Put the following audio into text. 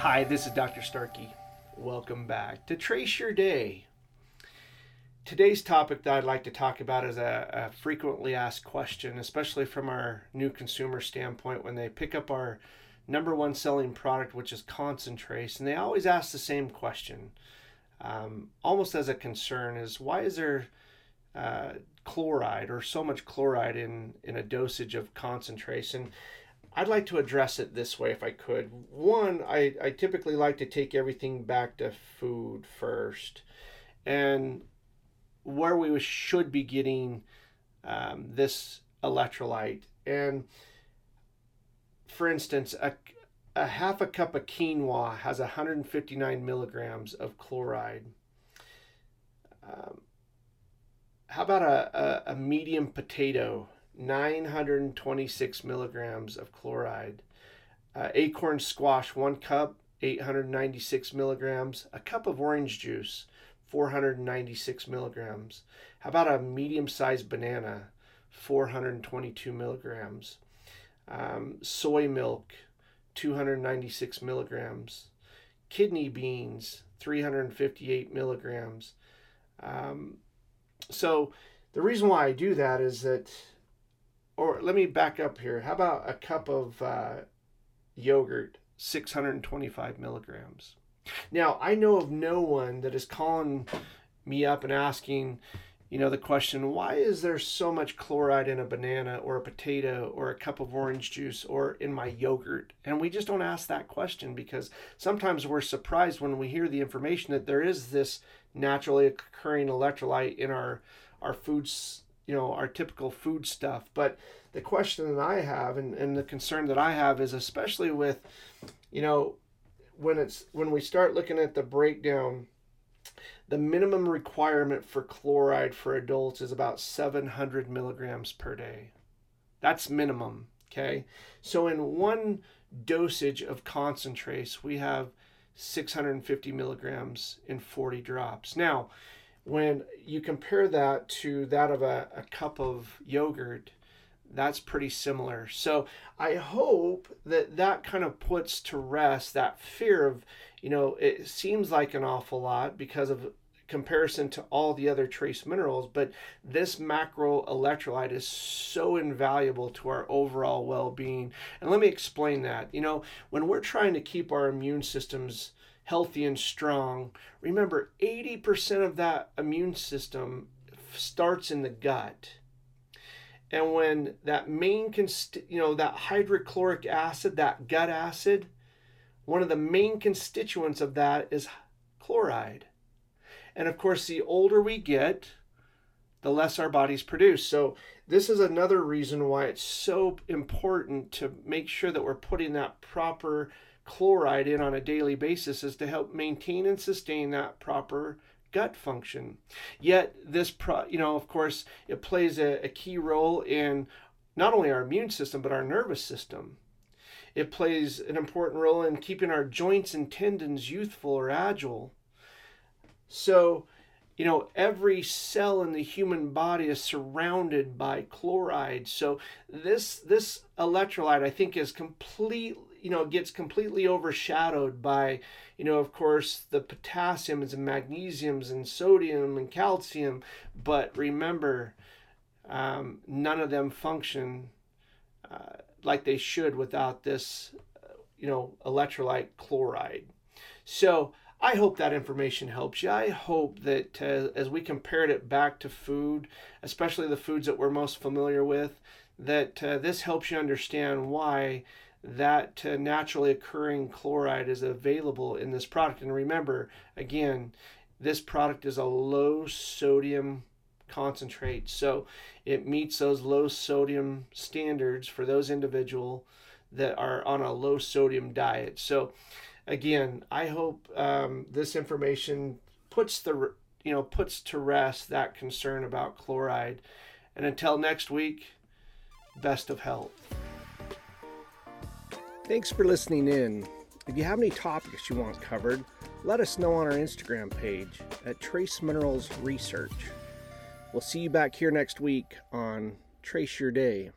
Hi, this is Dr. Starkey. Welcome back to Trace Your Day. Today's topic that I'd like to talk about is a, a, frequently asked question, especially from our new consumer standpoint when they pick up our number one selling product, which is Concentrace, and they always ask the same question, um, almost as a concern: is why is there uh, chloride or so much chloride in in a dosage of Concentrace? And I'd like to address it this way if I could. One, I, I typically like to take everything back to food first. And where we should be getting um, this electrolyte. And for instance, a, a half a cup of quinoa has 159 milligrams of chloride. Um, how about a, a, a medium potato 926 milligrams of chloride. Uh, acorn squash, one cup, 896 milligrams. A cup of orange juice, 496 milligrams. How about a medium sized banana, 422 milligrams? Um, soy milk, 296 milligrams. Kidney beans, 358 milligrams. Um, so, the reason why I do that is that or let me back up here. How about a cup of uh, yogurt, 625 milligrams? Now, I know of no one that is calling me up and asking, you know, the question, why is there so much chloride in a banana or a potato or a cup of orange juice or in my yogurt? And we just don't ask that question because sometimes we're surprised when we hear the information that there is this naturally occurring electrolyte in our our foods you know our typical food stuff. But the question that i have and, and the concern that i have is especially with you know when it's when we start looking at the breakdown the minimum requirement for chloride for adults is about 700 milligrams per day. That's minimum okay? So in one dosage of Concentrace we have 650 milligrams in 40 drops. Now when you compare that to that of a, a cup of yogurt, that's pretty similar. So I hope that that kind of puts to rest that fear of, you know, it seems like an awful lot because of comparison to all the other trace minerals, but this macro electrolyte is so invaluable to our overall well being. And let me explain that. You know, when we're trying to keep our immune systems healthy and strong, remember 80% of that immune system starts in the gut. And when that main, const- you know, that hydrochloric acid, that gut acid, one of the main constituents of that is chloride. And of course, the older we get, the less our bodies produce. So, this is another reason why it's so important to make sure that we're putting that proper chloride in on a daily basis is to help maintain and sustain that proper gut function. Yet this pro, you know, of course, it plays a, a key role in not only our immune system but our nervous system. It plays an important role in keeping our joints and tendons youthful or agile. So, you know, every cell in the human body is surrounded by chloride. So this this electrolyte I think is completely you know it gets completely overshadowed by you know of course the potassiums and magnesiums and sodium and calcium but remember um, none of them function uh, like they should without this you know electrolyte chloride so I hope that information helps you. I hope that uh, as we compared it back to food, especially the foods that we're most familiar with, that uh, this helps you understand why that uh, naturally occurring chloride is available in this product. And remember, again, this product is a low sodium concentrate. So it meets those low sodium standards for those individual that are on a low sodium diet. So again, I hope um, this information puts the you know puts to rest that concern about chloride. And until next week, best of health. Thanks for listening in. If you have any topics you want covered, let us know on our Instagram page at Trace Minerals Research. We'll see you back here next week on Trace Your Day.